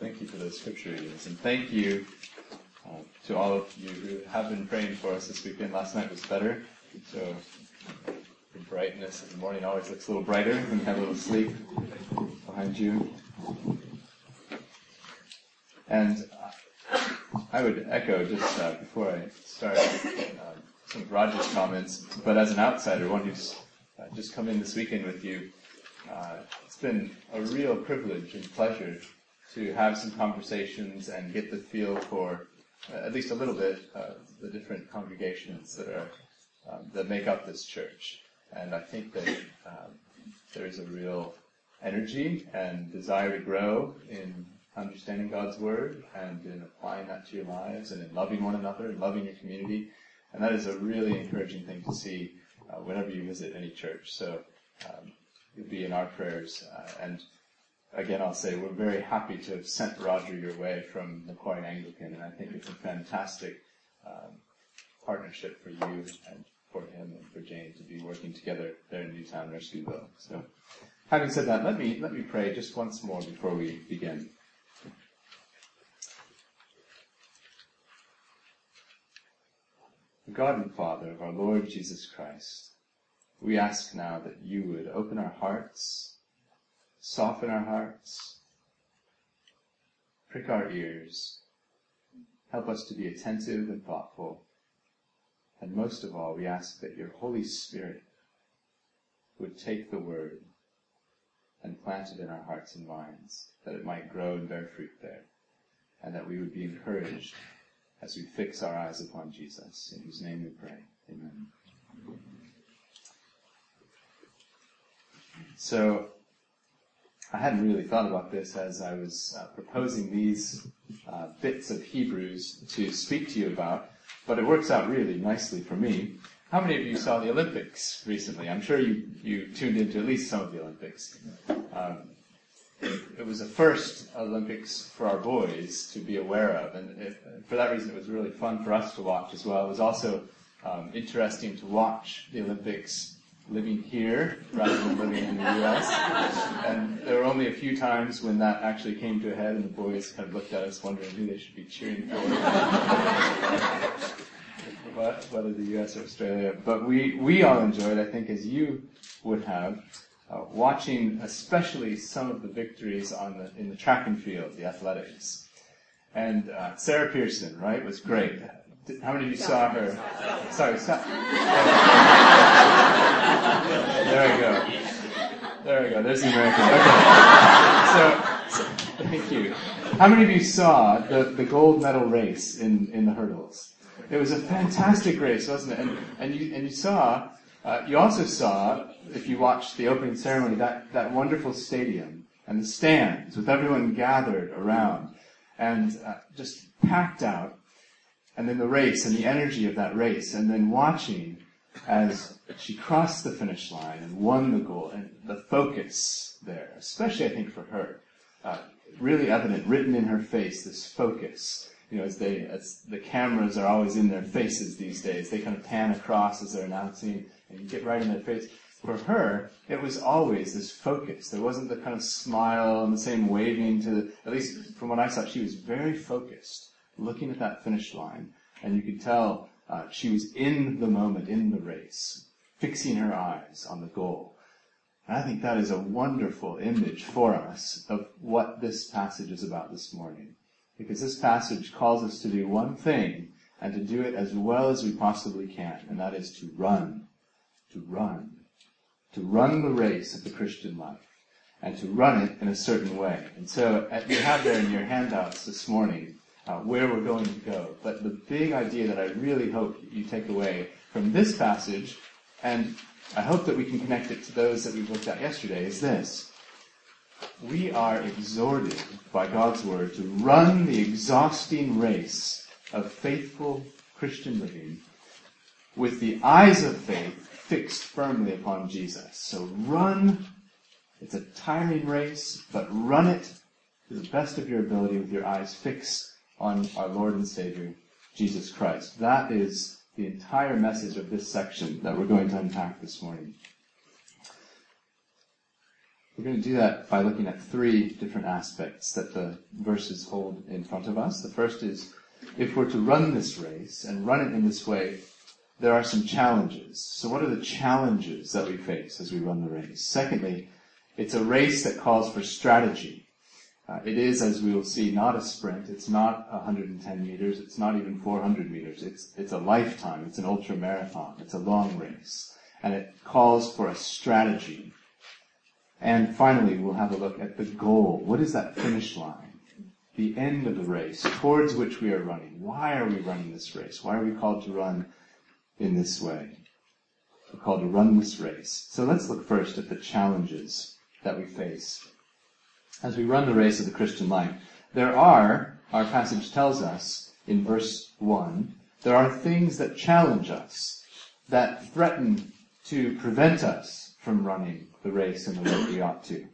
Thank you for those scripture readings, and thank you uh, to all of you who have been praying for us this weekend. Last night was better, so the brightness of the morning always looks a little brighter when you have a little sleep behind you. And I would echo just uh, before I start uh, some of Roger's comments, but as an outsider, one who's uh, just come in this weekend with you, uh, it's been a real privilege and pleasure to have some conversations and get the feel for uh, at least a little bit uh, the different congregations that are um, that make up this church. And I think that um, there is a real energy and desire to grow in understanding God's word and in applying that to your lives and in loving one another and loving your community. And that is a really encouraging thing to see uh, whenever you visit any church. So um, you'll be in our prayers. Uh, and again, I'll say we're very happy to have sent Roger your way from the Macquarie Anglican, and I think it's a fantastic um, partnership for you and for him and for Jane to be working together there in Newtown Erskineville. So, having said that, let me let me pray just once more before we begin. God and Father of our Lord Jesus Christ, we ask now that you would open our hearts, soften our hearts, prick our ears, help us to be attentive and thoughtful, and most of all, we ask that your Holy Spirit would take the word and plant it in our hearts and minds, that it might grow and bear fruit there, and that we would be encouraged as we fix our eyes upon Jesus, in whose name we pray. Amen. So, I hadn't really thought about this as I was uh, proposing these uh, bits of Hebrews to speak to you about, but it works out really nicely for me. How many of you saw the Olympics recently? I'm sure you, you tuned into at least some of the Olympics. Um, it was a first Olympics for our boys to be aware of, and it, for that reason, it was really fun for us to watch as well. It was also um, interesting to watch the Olympics living here rather than living in the U.S. And there were only a few times when that actually came to a head, and the boys kind of looked at us, wondering who they should be cheering for, whether the U.S. or Australia. But we we all enjoyed, I think, as you would have uh, watching especially some of the victories on the, in the track and field, the athletics. And uh, Sally Pearson, right, was great. How many of you saw her? Sorry, stop. there we go. There we go. There's the American. Okay. So, so, thank you. How many of you saw the, the gold medal race in, in the hurdles? It was a fantastic race, wasn't it? And, and you and you saw uh, you also saw, if you watched the opening ceremony, that, that wonderful stadium and the stands with everyone gathered around and uh, just packed out. And then the race and the energy of that race, and then watching as she crossed the finish line and won the goal, and the focus there, especially I think for her, uh, really evident, written in her face, this focus you know, as they, as the cameras are always in their faces these days, they kind of pan across as they're announcing and you get right in their face. For her, it was always this focus. There wasn't the kind of smile and the same waving to, the, at least from what I saw, she was very focused, looking at that finish line, and you could tell uh, she was in the moment, in the race, fixing her eyes on the goal. And I think that is a wonderful image for us of what this passage is about this morning. Because this passage calls us to do one thing, and to do it as well as we possibly can, and that is to run to run, to run the race of the Christian life, and to run it in a certain way. And so uh, you have there in your handouts this morning uh, where we're going to go. But the big idea that I really hope you take away from this passage, and I hope that we can connect it to those that we looked at yesterday, is this. We are exhorted by God's word to run the exhausting race of faithful Christian living with the eyes of faith fixed firmly upon Jesus. So run. It's a tiring race, but run it to the best of your ability with your eyes fixed on our Lord and Savior, Jesus Christ. That is the entire message of this section that we're going to unpack this morning. We're going to do that by looking at three different aspects that the verses hold in front of us. The first is if we're to run this race and run it in this way, there are some challenges. So what are the challenges that we face as we run the race? Secondly, it's a race that calls for strategy. Uh, it is, as we will see, not a sprint. It's not 110 meters. It's not even 400 meters. It's, it's a lifetime. It's an ultra marathon. It's a long race. And it calls for a strategy. And finally, we'll have a look at the goal. What is that finish line? The end of the race towards which we are running. Why are we running this race? Why are we called to run in this way? We're called to run this race. So let's look first at the challenges that we face as we run the race of the Christian life. There are, our passage tells us in verse 1, there are things that challenge us, that threaten to prevent us from running the race in the way we ought to.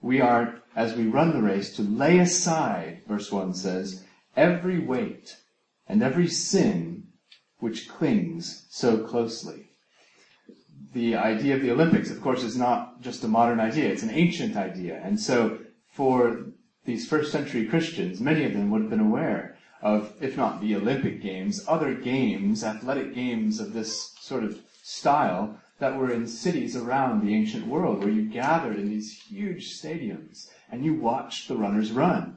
We are, as we run the race, to lay aside, verse 1 says, every weight and every sin which clings so closely. The idea of the Olympics, of course, is not just a modern idea, it's an ancient idea. And so for these first century Christians, many of them would have been aware of, if not the Olympic Games, other games, athletic games of this sort of style that were in cities around the ancient world where you gathered in these huge stadiums and you watched the runners run.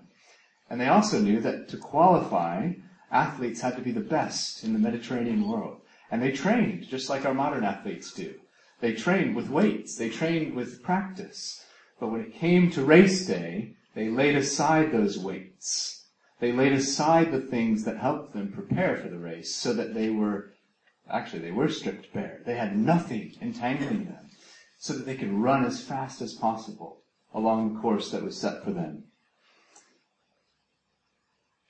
And they also knew that to qualify, athletes had to be the best in the Mediterranean world. And they trained just like our modern athletes do. They trained with weights. They trained with practice. But when it came to race day, they laid aside those weights. They laid aside the things that helped them prepare for the race so that they were, actually they were stripped bare. They had nothing entangling them so that they could run as fast as possible along the course that was set for them.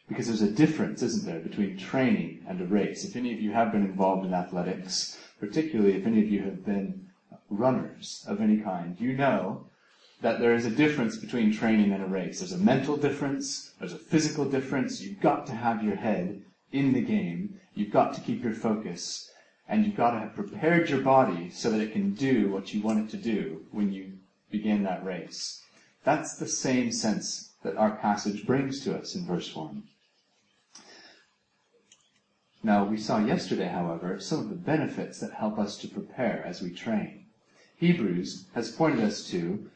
Because there's a difference, isn't there, between training and a race. If any of you have been involved in athletics, particularly if any of you have been runners of any kind, you know that there is a difference between training and a race. There's a mental difference, there's a physical difference. You've got to have your head in the game. You've got to keep your focus. And you've got to have prepared your body so that it can do what you want it to do when you begin that race. That's the same sense that our passage brings to us in verse 1. Now, we saw yesterday, however, some of the benefits that help us to prepare as we train. Hebrews has pointed us to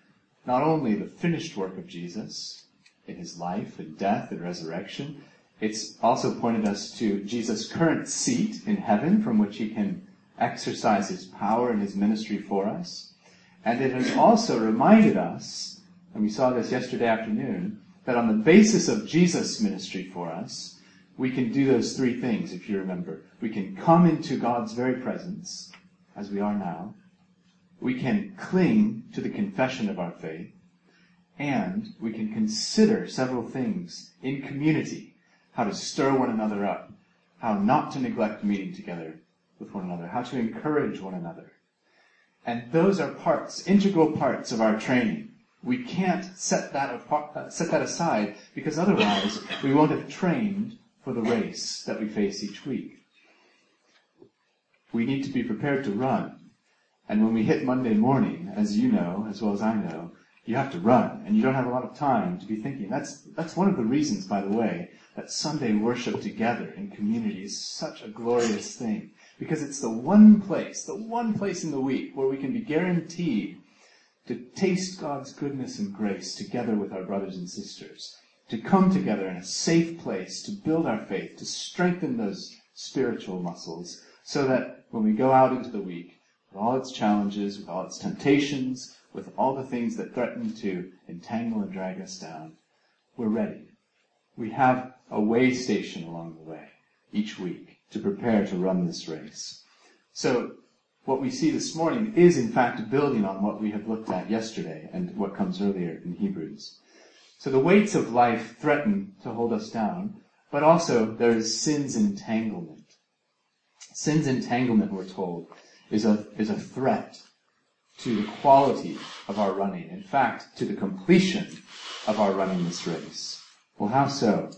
not only the finished work of Jesus in his life and death and resurrection, it's also pointed us to Jesus' current seat in heaven from which he can exercise his power and his ministry for us. And it has also reminded us, and we saw this yesterday afternoon, that on the basis of Jesus' ministry for us, we can do those three things, if you remember. We can come into God's very presence, as we are now we can cling to the confession of our faith, and we can consider several things in community, how to stir one another up, how not to neglect meeting together with one another, how to encourage one another. And those are parts, integral parts of our training. We can't set that apart, uh, set that aside because otherwise we won't have trained for the race that we face each week. We need to be prepared to run and when we hit Monday morning, as you know, as well as I know, you have to run, and you don't have a lot of time to be thinking. That's, that's one of the reasons, by the way, that Sunday worship together in community is such a glorious thing. Because it's the one place, the one place in the week where we can be guaranteed to taste God's goodness and grace together with our brothers and sisters. To come together in a safe place, to build our faith, to strengthen those spiritual muscles, so that when we go out into the week, with all its challenges, with all its temptations, with all the things that threaten to entangle and drag us down, we're ready. We have a way station along the way each week to prepare to run this race. So what we see this morning is in fact building on what we have looked at yesterday and what comes earlier in Hebrews. So the weights of life threaten to hold us down, but also there is sin's entanglement. Sin's entanglement, we're told, is a, is a threat to the quality of our running. In fact, to the completion of our running this race. Well, how so?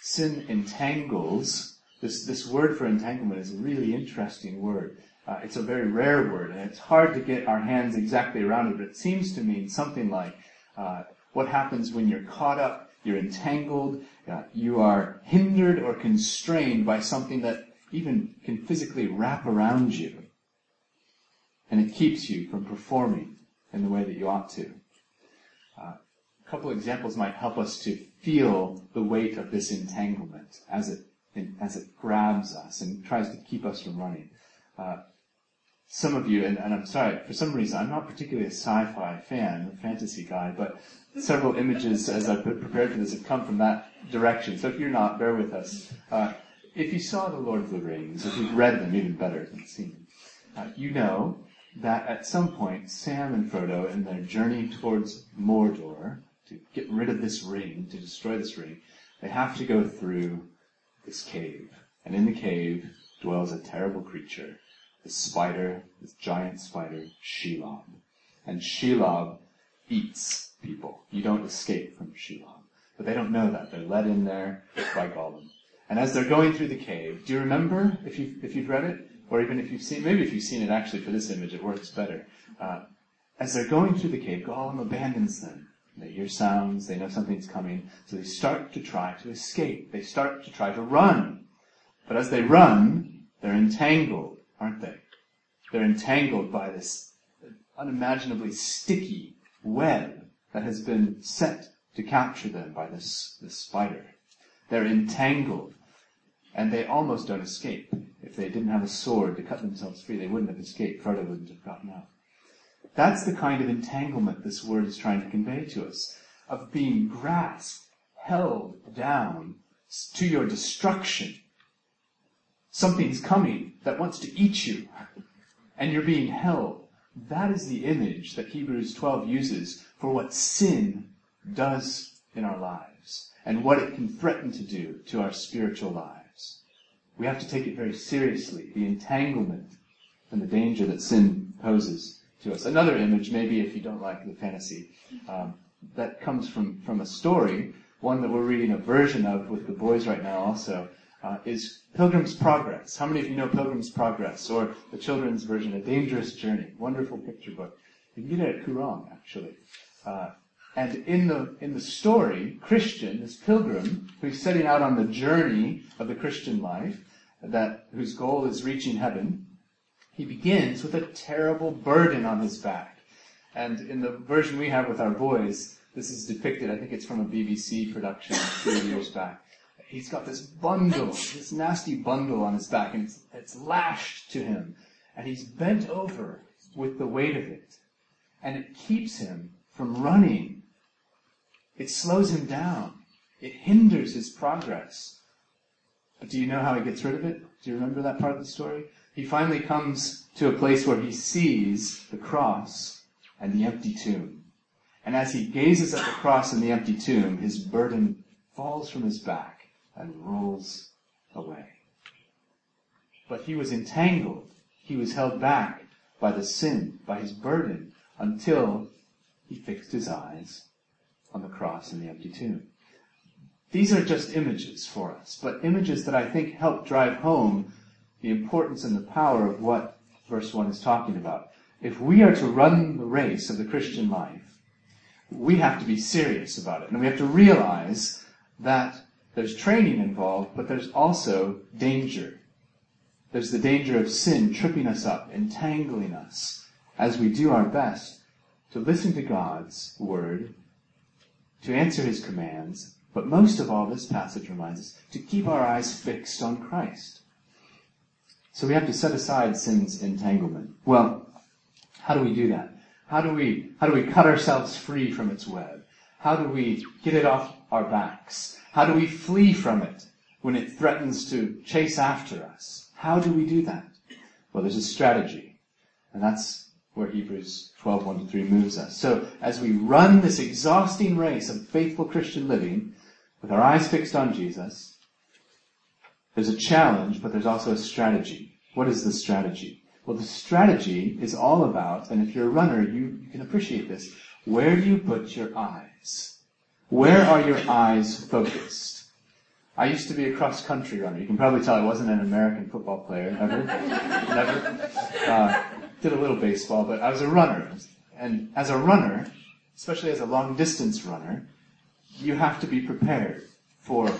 Sin entangles. This, this word for entanglement is a really interesting word. Uh, it's a very rare word, and it's hard to get our hands exactly around it, but it seems to mean something like uh, what happens when you're caught up, you're entangled, uh, you are hindered or constrained by something that even can physically wrap around you. And it keeps you from performing in the way that you ought to. Uh, a couple examples might help us to feel the weight of this entanglement as it as it grabs us and tries to keep us from running. Uh, some of you, and, and, I'm sorry, for some reason, I'm not particularly a sci-fi fan, a fantasy guy, but several images as I've prepared for this have come from that direction. So if you're not, bear with us. Uh, if you saw The Lord of the Rings, if you've read them even better than seen them, uh, you know that at some point, Sam and Frodo, in their journey towards Mordor, to get rid of this ring, to destroy this ring, they have to go through this cave. And in the cave dwells a terrible creature, the spider, this giant spider, Shelob. And Shelob eats people. You don't escape from Shelob. But they don't know that. They're led in there by Gollum. And as they're going through the cave, do you remember, if, you, if you've read it, or even if you've seen, maybe if you've seen it actually for this image, it works better. Uh, as they're going through the cave, Gollum abandons them. They hear sounds, they know something's coming, so they start to try to escape. They start to try to run. But as they run, they're entangled, aren't they? They're entangled by this unimaginably sticky web that has been set to capture them by this, this spider. They're entangled, and they almost don't escape. If they didn't have a sword to cut themselves free, they wouldn't have escaped. Frodo wouldn't have gotten out. That's the kind of entanglement this word is trying to convey to us, of being grasped, held down to your destruction. Something's coming that wants to eat you, and you're being held. That is the image that Hebrews 12 uses for what sin does in our lives, and what it can threaten to do to our spiritual lives. We have to take it very seriously, the entanglement and the danger that sin poses to us. Another image, maybe if you don't like the fantasy, um, that comes from, from a story, one that we're reading a version of with the boys right now also, uh, is Pilgrim's Progress. How many of you know Pilgrim's Progress? Or the children's version, A Dangerous Journey. Wonderful picture book. You can get it at Koorong, actually. Uh, and in the, in the story, Christian, this pilgrim, who's setting out on the journey of the Christian life, that, whose goal is reaching heaven, he begins with a terrible burden on his back. And in the version we have with our boys, this is depicted, I think it's from a BBC production a few years back. He's got this bundle, this nasty bundle on his back, and it's, it's lashed to him. And he's bent over with the weight of it. And it keeps him from running. It slows him down. It hinders his progress. But do you know how he gets rid of it? Do you remember that part of the story? he finally comes to a place where he sees the cross and the empty tomb. And as he gazes at the cross and the empty tomb, his burden falls from his back and rolls away. But he was entangled. He was held back by the sin, by his burden, until he fixed his eyes on the cross and the empty tomb. These are just images for us, but images that I think help drive home the importance and the power of what verse 1 is talking about. If we are to run the race of the Christian life, we have to be serious about it. And we have to realize that there's training involved, but there's also danger. There's the danger of sin tripping us up, entangling us, as we do our best to listen to God's word, to answer his commands, but most of all, this passage reminds us to keep our eyes fixed on Christ. So we have to set aside sin's entanglement. Well, how do we do that? How do we, how do we cut ourselves free from its web? How do we get it off our backs? How do we flee from it when it threatens to chase after us? How do we do that? Well, there's a strategy. And that's where Hebrews 12, 1 to 3 moves us. So as we run this exhausting race of faithful Christian living, with our eyes fixed on Jesus, there's a challenge, but there's also a strategy. What is the strategy? Well, the strategy is all about, and if you're a runner, you, you can appreciate this. Where do you put your eyes? Where are your eyes focused? I used to be a cross country runner. You can probably tell I wasn't an American football player ever. Never. Uh, did a little baseball, but I was a runner. And as a runner, especially as a long distance runner, you have to be prepared for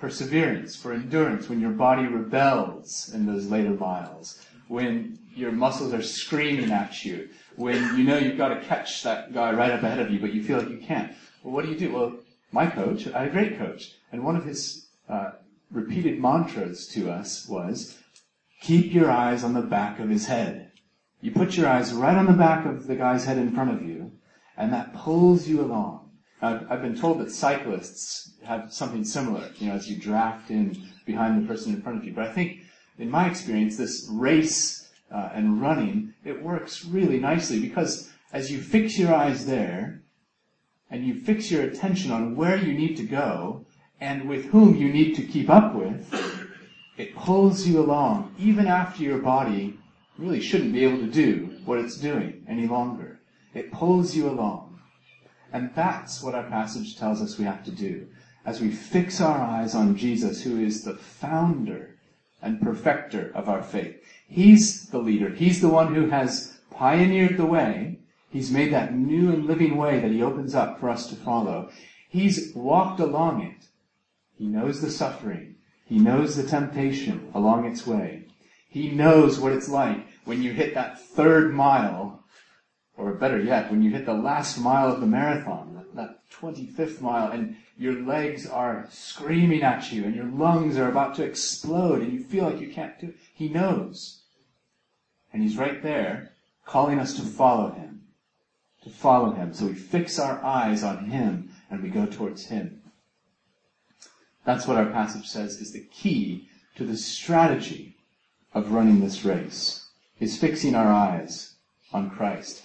perseverance, for endurance, when your body rebels in those later miles, when your muscles are screaming at you, when you know you've got to catch that guy right up ahead of you, but you feel like you can't. Well, what do you do? Well, my coach, I had a great coach, and one of his uh, repeated mantras to us was, keep your eyes on the back of his head. You put your eyes right on the back of the guy's head in front of you, and that pulls you along. I've, been told that cyclists have something similar, you know, as you draft in behind the person in front of you. But I think, in my experience, this race uh, and running, it works really nicely because as you fix your eyes there, and you fix your attention on where you need to go, and with whom you need to keep up with, it pulls you along, even after your body really shouldn't be able to do what it's doing any longer. It pulls you along. And that's what our passage tells us we have to do. As we fix our eyes on Jesus, who is the founder and perfecter of our faith. He's the leader. He's the one who has pioneered the way. He's made that new and living way that he opens up for us to follow. He's walked along it. He knows the suffering. He knows the temptation along its way. He knows what it's like when you hit that third mile or better yet, when you hit the last mile of the marathon, that 25th mile, and your legs are screaming at you and your lungs are about to explode and you feel like you can't do it, he knows. And he's right there calling us to follow him. To follow him. So we fix our eyes on him and we go towards him. That's what our passage says is the key to the strategy of running this race, is fixing our eyes on Christ.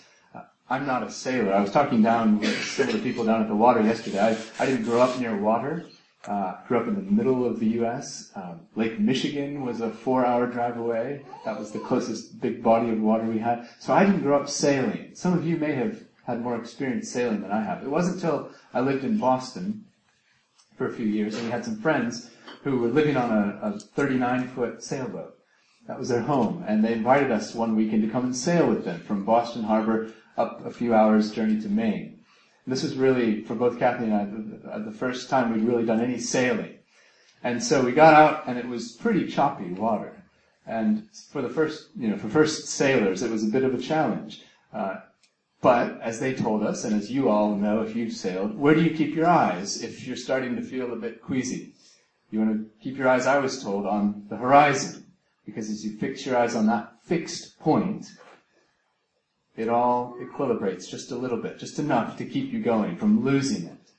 I'm not a sailor. I was talking down with the people down at the water yesterday. I, I didn't grow up near water. Uh, grew up in the middle of the U.S. Um, Lake Michigan was a four-hour drive away. That was the closest big body of water we had. So I didn't grow up sailing. Some of you may have had more experience sailing than I have. It wasn't until I lived in Boston for a few years and we had some friends who were living on a, a 39-foot sailboat. That was their home, and they invited us one weekend to come and sail with them from Boston Harbor up a few hours journey to Maine. And this was really, for both Kathy and I, the, the first time we'd really done any sailing. And so we got out and it was pretty choppy water. And for the first, you know, for first sailors, it was a bit of a challenge. Uh, but as they told us, and as you all know if you've sailed, where do you keep your eyes if you're starting to feel a bit queasy? You want to keep your eyes, I was told, on the horizon. Because as you fix your eyes on that fixed point, it all equilibrates just a little bit, just enough to keep you going from losing it.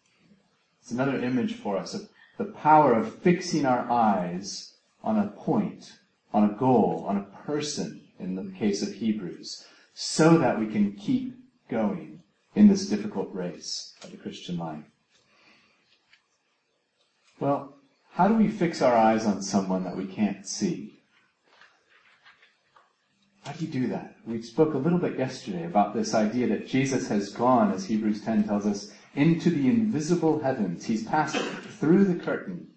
It's another image for us of the power of fixing our eyes on a point, on a goal, on a person, in the case of Hebrews, so that we can keep going in this difficult race of the Christian life. Well, how do we fix our eyes on someone that we can't see? How do you do that? We spoke a little bit yesterday about this idea that Jesus has gone, as Hebrews 10 tells us, into the invisible heavens. He's passed through the curtain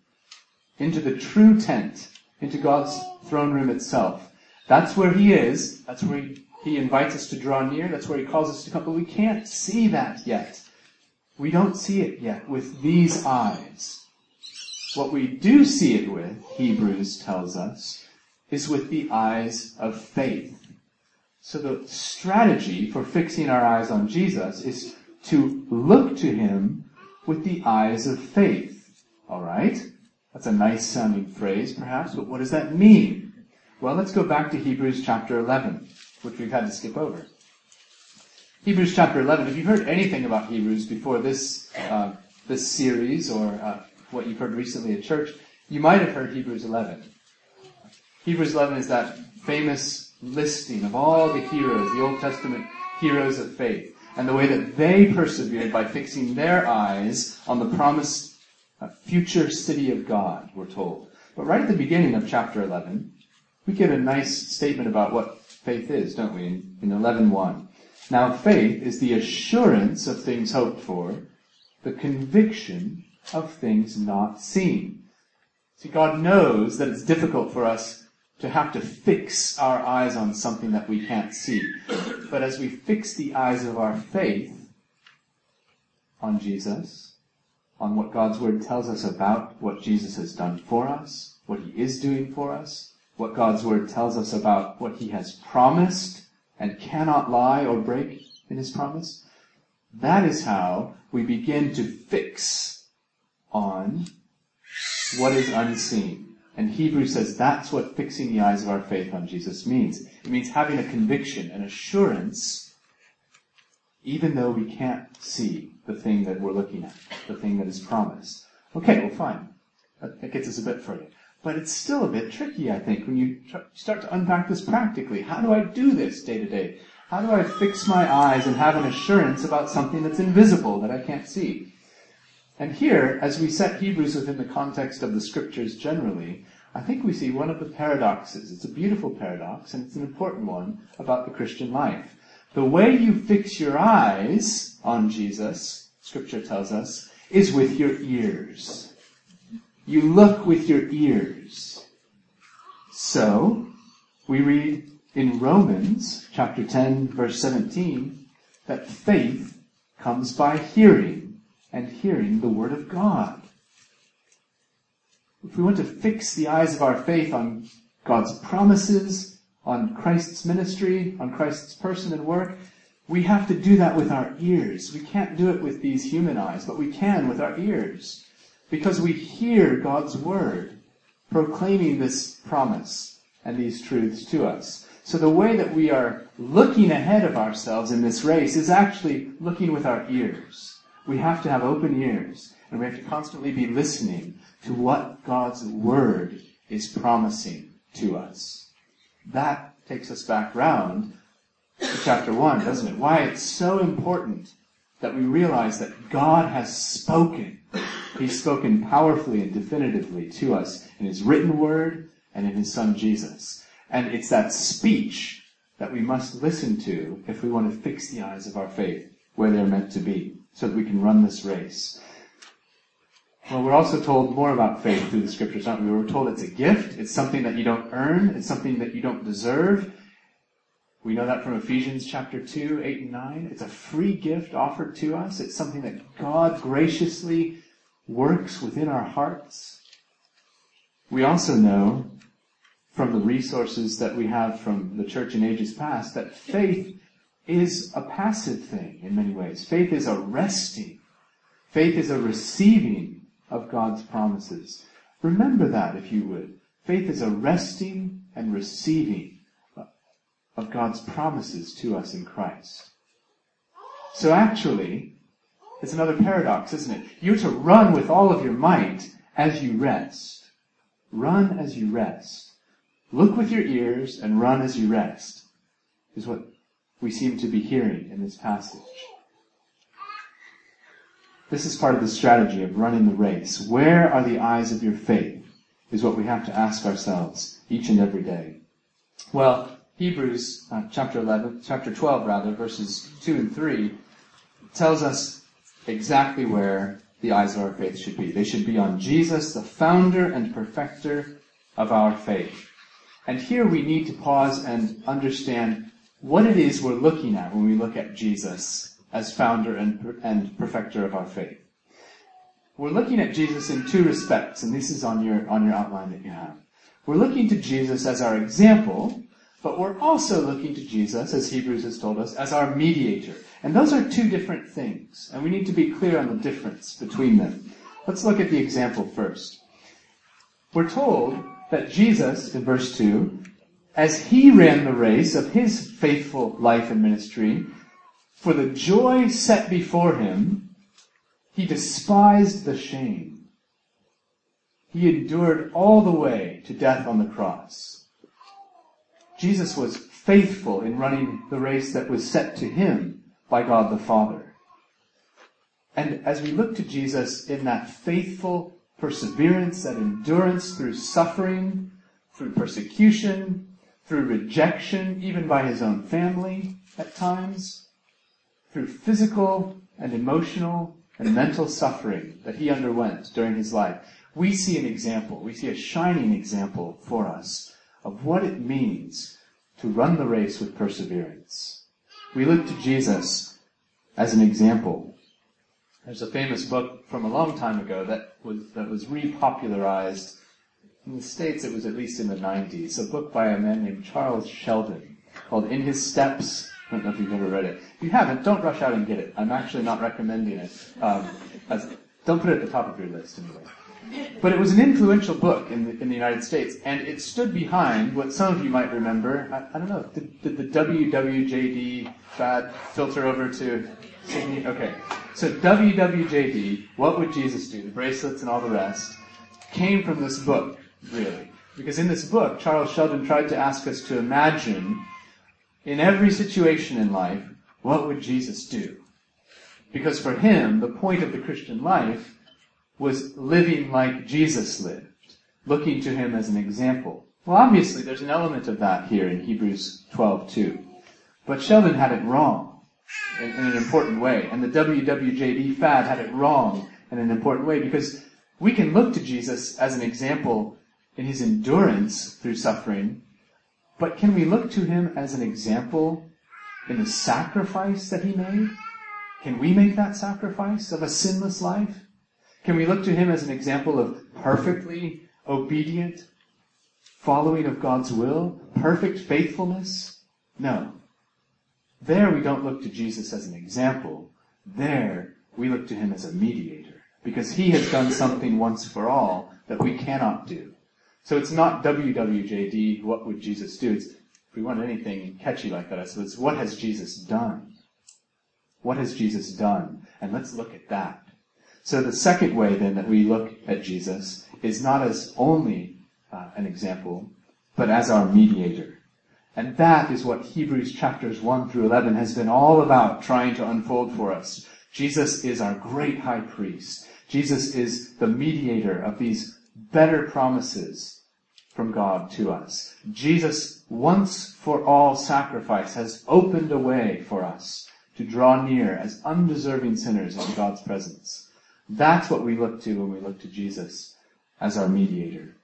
into the true tent, into God's throne room itself. That's where He is. That's where He, he invites us to draw near. That's where He calls us to come. But we can't see that yet. We don't see it yet with these eyes. What we do see it with, Hebrews tells us, is with the eyes of faith. So the strategy for fixing our eyes on Jesus is to look to him with the eyes of faith. Alright? That's a nice sounding phrase, perhaps, but what does that mean? Well, let's go back to Hebrews chapter 11, which we've had to skip over. Hebrews chapter 11, if you've heard anything about Hebrews before this, uh, this series or uh, what you've heard recently at church, you might have heard Hebrews 11. Hebrews 11 is that famous listing of all the heroes, the Old Testament heroes of faith, and the way that they persevered by fixing their eyes on the promised uh, future city of God, we're told. But right at the beginning of chapter 11, we get a nice statement about what faith is, don't we, in, in 11.1. Now faith is the assurance of things hoped for, the conviction of things not seen. See, God knows that it's difficult for us to have to fix our eyes on something that we can't see. But as we fix the eyes of our faith on Jesus, on what God's Word tells us about what Jesus has done for us, what He is doing for us, what God's Word tells us about what He has promised and cannot lie or break in His promise, that is how we begin to fix on what is unseen. And Hebrews says that's what fixing the eyes of our faith on Jesus means. It means having a conviction, an assurance, even though we can't see the thing that we're looking at, the thing that is promised. Okay, well fine. That gets us a bit further. But it's still a bit tricky, I think, when you start to unpack this practically. How do I do this day to day? How do I fix my eyes and have an assurance about something that's invisible that I can't see? And here, as we set Hebrews within the context of the scriptures generally, I think we see one of the paradoxes. It's a beautiful paradox, and it's an important one about the Christian life. The way you fix your eyes on Jesus, scripture tells us, is with your ears. You look with your ears. So, we read in Romans chapter 10 verse 17 that faith comes by hearing and hearing the Word of God. If we want to fix the eyes of our faith on God's promises, on Christ's ministry, on Christ's person and work, we have to do that with our ears. We can't do it with these human eyes, but we can with our ears. Because we hear God's Word proclaiming this promise and these truths to us. So the way that we are looking ahead of ourselves in this race is actually looking with our ears we have to have open ears and we have to constantly be listening to what God's Word is promising to us. That takes us back round to chapter 1, doesn't it? Why it's so important that we realize that God has spoken. He's spoken powerfully and definitively to us in His written Word and in His Son Jesus. And it's that speech that we must listen to if we want to fix the eyes of our faith where they're meant to be so that we can run this race. Well, we're also told more about faith through the scriptures, aren't we? We're told it's a gift. It's something that you don't earn. It's something that you don't deserve. We know that from Ephesians chapter 2, 8 and 9. It's a free gift offered to us. It's something that God graciously works within our hearts. We also know from the resources that we have from the church in ages past that faith is a passive thing in many ways. Faith is a resting. Faith is a receiving of God's promises. Remember that if you would. Faith is a resting and receiving of God's promises to us in Christ. So actually, it's another paradox, isn't it? You're to run with all of your might as you rest. Run as you rest. Look with your ears and run as you rest, is what we seem to be hearing in this passage. This is part of the strategy of running the race. Where are the eyes of your faith? Is what we have to ask ourselves each and every day. Well, Hebrews uh, chapter 11, chapter 12 rather, verses 2 and 3 tells us exactly where the eyes of our faith should be. They should be on Jesus, the founder and perfecter of our faith. And here we need to pause and understand what it is we're looking at when we look at Jesus as founder and, and perfecter of our faith. We're looking at Jesus in two respects, and this is on your, on your outline that you have. We're looking to Jesus as our example, but we're also looking to Jesus, as Hebrews has told us, as our mediator. And those are two different things, and we need to be clear on the difference between them. Let's look at the example first. We're told that Jesus, in verse 2, as he ran the race of his faithful life and ministry, for the joy set before him, he despised the shame. He endured all the way to death on the cross. Jesus was faithful in running the race that was set to him by God the Father. And as we look to Jesus in that faithful perseverance, that endurance through suffering, through persecution, through rejection, even by his own family at times, through physical and emotional and mental suffering that he underwent during his life. we see an example, we see a shining example for us of what it means to run the race with perseverance. We look to Jesus as an example. There's a famous book from a long time ago that was, that was repopularized in the States, it was at least in the 90s, a book by a man named Charles Sheldon called In His Steps. I don't know if you've ever read it. If you haven't, don't rush out and get it. I'm actually not recommending it. Um, as, don't put it at the top of your list anyway. But it was an influential book in the, in the United States, and it stood behind what some of you might remember. I, I don't know, did, did, the WWJD fad filter over to Sydney? Okay. So WWJD, What Would Jesus Do? The bracelets and all the rest, came from this book really. Because in this book, Charles Sheldon tried to ask us to imagine, in every situation in life, what would Jesus do? Because for him, the point of the Christian life was living like Jesus lived, looking to him as an example. Well, obviously, there's an element of that here in Hebrews 12 too. But Sheldon had it wrong in, in an important way, and the WWJD fad had it wrong in an important way because we can look to Jesus as an example in his endurance through suffering, but can we look to him as an example in the sacrifice that he made? Can we make that sacrifice of a sinless life? Can we look to him as an example of perfectly obedient following of God's will? Perfect faithfulness? No. There we don't look to Jesus as an example. There we look to him as a mediator. Because he has done something once for all that we cannot do. So it's not WWJD, what would Jesus do? It's, if we want anything catchy like that, so it's what has Jesus done? What has Jesus done? And let's look at that. So the second way then that we look at Jesus is not as only uh, an example, but as our mediator. And that is what Hebrews chapters 1 through 11 has been all about trying to unfold for us. Jesus is our great high priest. Jesus is the mediator of these better promises from God to us. Jesus once for all sacrifice has opened a way for us to draw near as undeserving sinners in God's presence. That's what we look to when we look to Jesus as our mediator.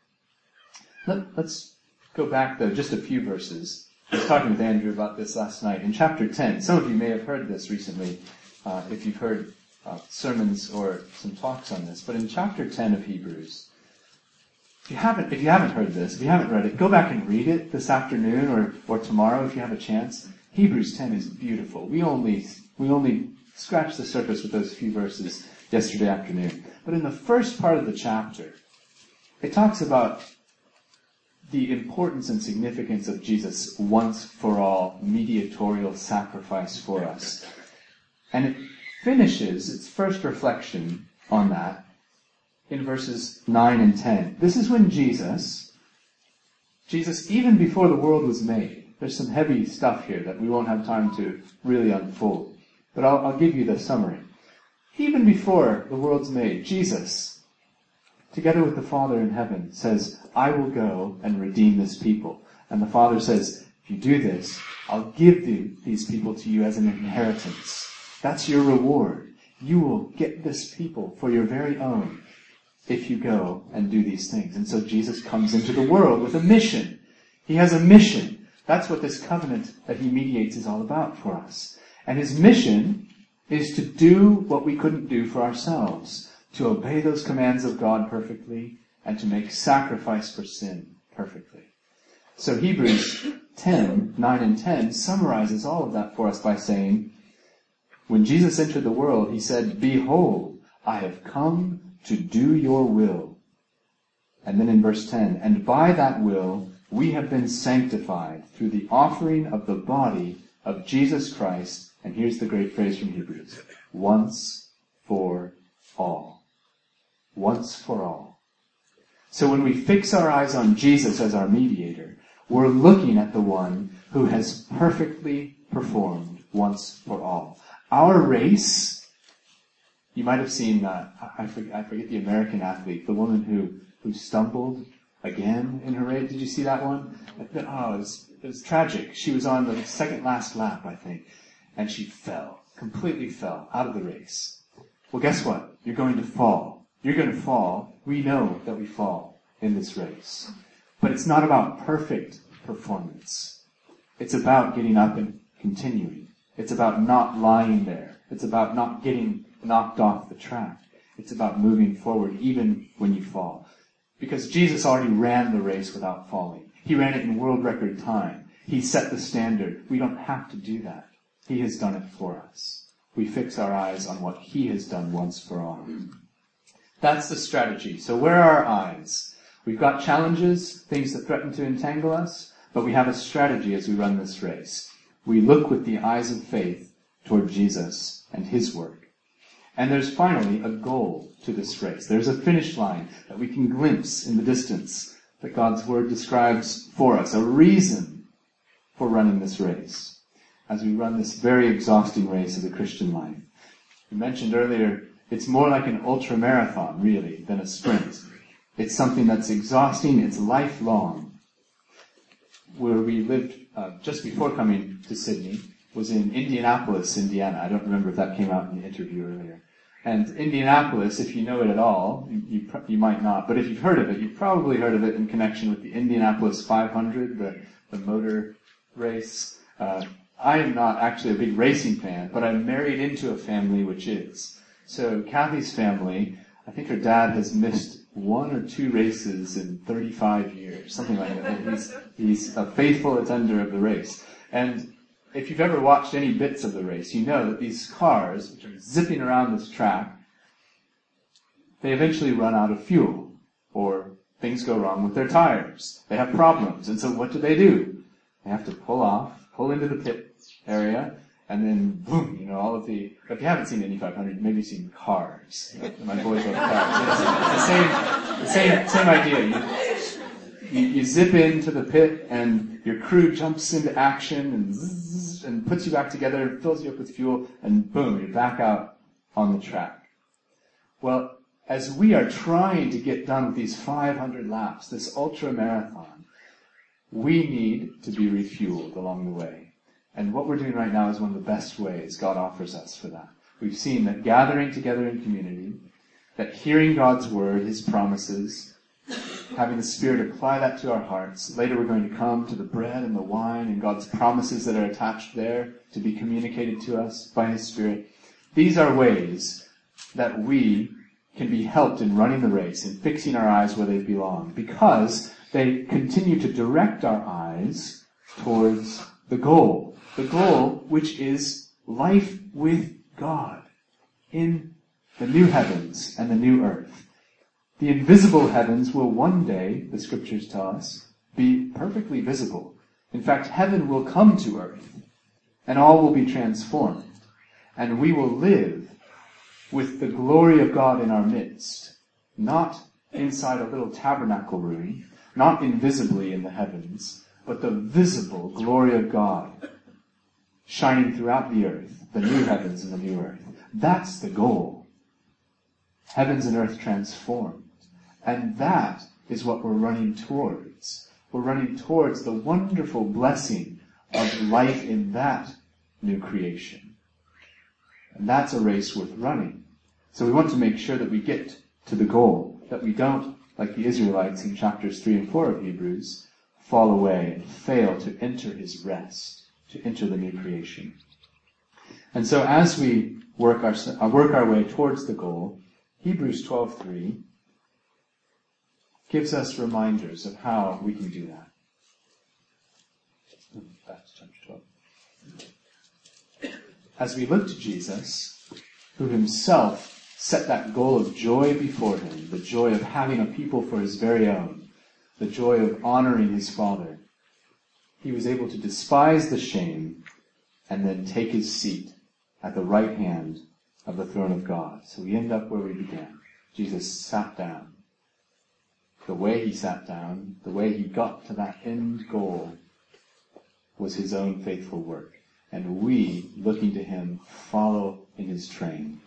Let, us go back though just a few verses. I was talking with Andrew about this last night. In chapter 10, some of you may have heard this recently, uh, if you've heard uh, sermons or some talks on this, but in chapter 10 of Hebrews, if you haven't, if you haven't heard this, if you haven't read it, go back and read it this afternoon or, or tomorrow if you have a chance. Hebrews 10 is beautiful. We only, we only scratched the surface with those few verses yesterday afternoon. But in the first part of the chapter, it talks about the importance and significance of Jesus' once for all mediatorial sacrifice for us. And it finishes its first reflection on that in verses 9 and 10. This is when Jesus, Jesus, even before the world was made, there's some heavy stuff here that we won't have time to really unfold. But I'll, I'll give you the summary. Even before the world's made, Jesus, together with the Father in heaven, says, I will go and redeem this people. And the Father says, if you do this, I'll give the, these people to you as an inheritance. That's your reward. You will get this people for your very own if you go and do these things. And so Jesus comes into the world with a mission. He has a mission. That's what this covenant that he mediates is all about for us. And his mission is to do what we couldn't do for ourselves, to obey those commands of God perfectly, and to make sacrifice for sin perfectly. So Hebrews 10, 9 and 10 summarizes all of that for us by saying, when Jesus entered the world, he said, Behold, I have come to do your will. And then in verse 10, and by that will we have been sanctified through the offering of the body of Jesus Christ. And here's the great phrase from Hebrews. Once for all. Once for all. So when we fix our eyes on Jesus as our mediator, we're looking at the one who has perfectly performed once for all. Our race you might have seen, uh, I, forget, I forget the American athlete, the woman who, who stumbled again in her race. Did you see that one? Oh, it was, it was tragic. She was on the second last lap, I think, and she fell, completely fell out of the race. Well, guess what? You're going to fall You're going to fall. We know that we fall in this race. But it's not about perfect performance. It's about getting up and continuing. It's about not lying there. It's about not getting knocked off the track. It's about moving forward even when you fall. Because Jesus already ran the race without falling. He ran it in world record time. He set the standard. We don't have to do that. He has done it for us. We fix our eyes on what He has done once for all. That's the strategy. So where are our eyes? We've got challenges, things that threaten to entangle us, but we have a strategy as we run this race. We look with the eyes of faith toward Jesus and His work. And there's finally a goal to this race. There's a finish line that we can glimpse in the distance that God's Word describes for us, a reason for running this race as we run this very exhausting race of the Christian life. We mentioned earlier, it's more like an ultra marathon, really, than a sprint. It's something that's exhausting, it's lifelong. Where we lived uh, just before coming to Sydney was in Indianapolis, Indiana. I don't remember if that came out in the interview earlier. And Indianapolis, if you know it at all, you, you might not, but if you've heard of it, you've probably heard of it in connection with the Indianapolis 500, the, the motor race. Uh, I am not actually a big racing fan, but I'm married into a family which is. So Kathy's family, I think her dad has missed one or two races in 35 years, something like that. He's, he's a faithful attender of the race. And if you've ever watched any bits of the race, you know that these cars, which are zipping around this track, they eventually run out of fuel, or things go wrong with their tires. They have problems, and so what do they do? They have to pull off, pull into the pit area, and then boom, you know, all of the, if you haven't seen Indy 500, maybe you've seen cars. My boys love cars. It's, it's the same, the same, same idea. You, you, you, zip into the pit and your crew jumps into action and zzz, and puts you back together fills you up with fuel and boom, you're back out on the track. Well, as we are trying to get done with these 500 laps, this ultra marathon, we need to be refueled along the way. And what we're doing right now is one of the best ways God offers us for that. We've seen that gathering together in community, that hearing God's word, His promises, having the Spirit apply that to our hearts. Later we're going to come to the bread and the wine and God's promises that are attached there to be communicated to us by His Spirit. These are ways that we can be helped in running the race and fixing our eyes where they belong because they continue to direct our eyes towards the goal the goal, which is life with God in the new heavens and the new earth. The invisible heavens will one day, the scriptures tell us, be perfectly visible. In fact, heaven will come to earth and all will be transformed and we will live with the glory of God in our midst, not inside a little tabernacle room, not invisibly in the heavens, but the visible glory of God shining throughout the earth, the new heavens and the new earth. That's the goal. Heavens and earth transformed. And that is what we're running towards. We're running towards the wonderful blessing of life in that new creation. And that's a race worth running. So we want to make sure that we get to the goal, that we don't, like the Israelites in chapters 3 and 4 of Hebrews, fall away and fail to enter his rest to enter the new creation. And so as we work our, uh, work our way towards the goal, Hebrews 12.3 gives us reminders of how we can do that. Back to chapter 12. As we look to Jesus, who himself set that goal of joy before him, the joy of having a people for his very own, the joy of honoring his Father, he was able to despise the shame and then take his seat at the right hand of the throne of God. So we end up where we began. Jesus sat down. The way he sat down, the way he got to that end goal was his own faithful work. And we, looking to him, follow in his train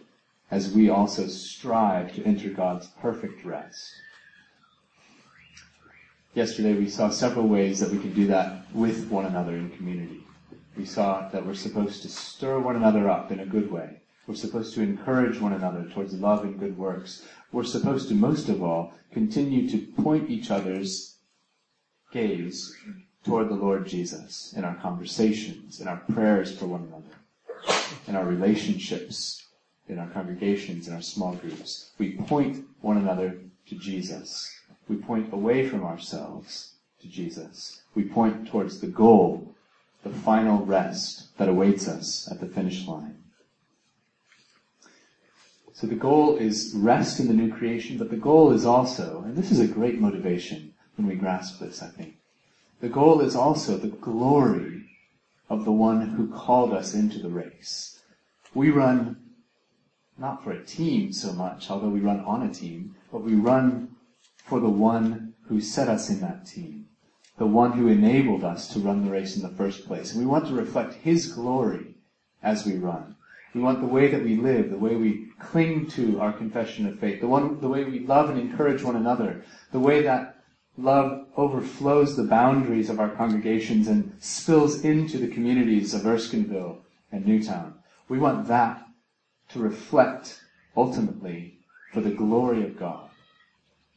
as we also strive to enter God's perfect rest. Yesterday we saw several ways that we can do that with one another in community. We saw that we're supposed to stir one another up in a good way. We're supposed to encourage one another towards love and good works. We're supposed to, most of all, continue to point each other's gaze toward the Lord Jesus in our conversations, in our prayers for one another, in our relationships, in our congregations, in our small groups. We point one another to Jesus. We point away from ourselves to Jesus. We point towards the goal, the final rest that awaits us at the finish line. So the goal is rest in the new creation, but the goal is also, and this is a great motivation when we grasp this, I think, the goal is also the glory of the one who called us into the race. We run not for a team so much, although we run on a team, but we run for the one who set us in that team, the one who enabled us to run the race in the first place. And we want to reflect his glory as we run. We want the way that we live, the way we cling to our confession of faith, the one, the way we love and encourage one another, the way that love overflows the boundaries of our congregations and spills into the communities of Erskineville and Newtown. We want that to reflect ultimately for the glory of God.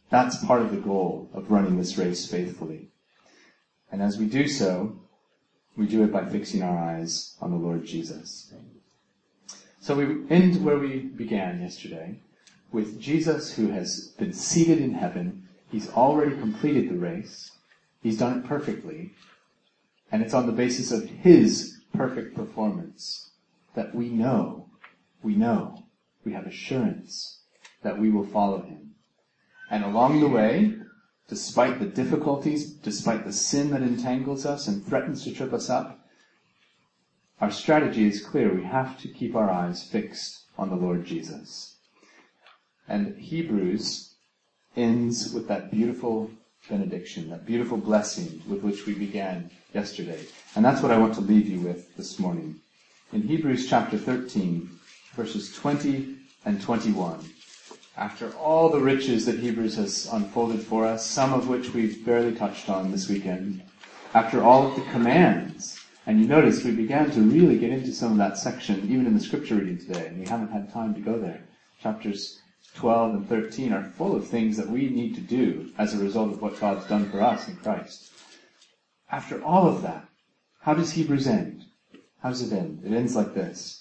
That's part of the goal of running this race faithfully. And as we do so, we do it by fixing our eyes on the Lord Jesus. So we end where we began yesterday with Jesus who has been seated in heaven He's already completed the race. He's done it perfectly. And it's on the basis of his perfect performance that we know, we know, we have assurance that we will follow him. And along the way, despite the difficulties, despite the sin that entangles us and threatens to trip us up, our strategy is clear. We have to keep our eyes fixed on the Lord Jesus. And Hebrews ends with that beautiful benediction, that beautiful blessing with which we began yesterday. And that's what I want to leave you with this morning. In Hebrews chapter 13, verses 20 and 21, after all the riches that Hebrews has unfolded for us, some of which we've barely touched on this weekend, after all of the commands, and you notice we began to really get into some of that section even in the scripture reading today, and we haven't had time to go there. Chapters 12 and 13 are full of things that we need to do as a result of what God's done for us in Christ. After all of that, how does Hebrews end? How does it end? It ends like this.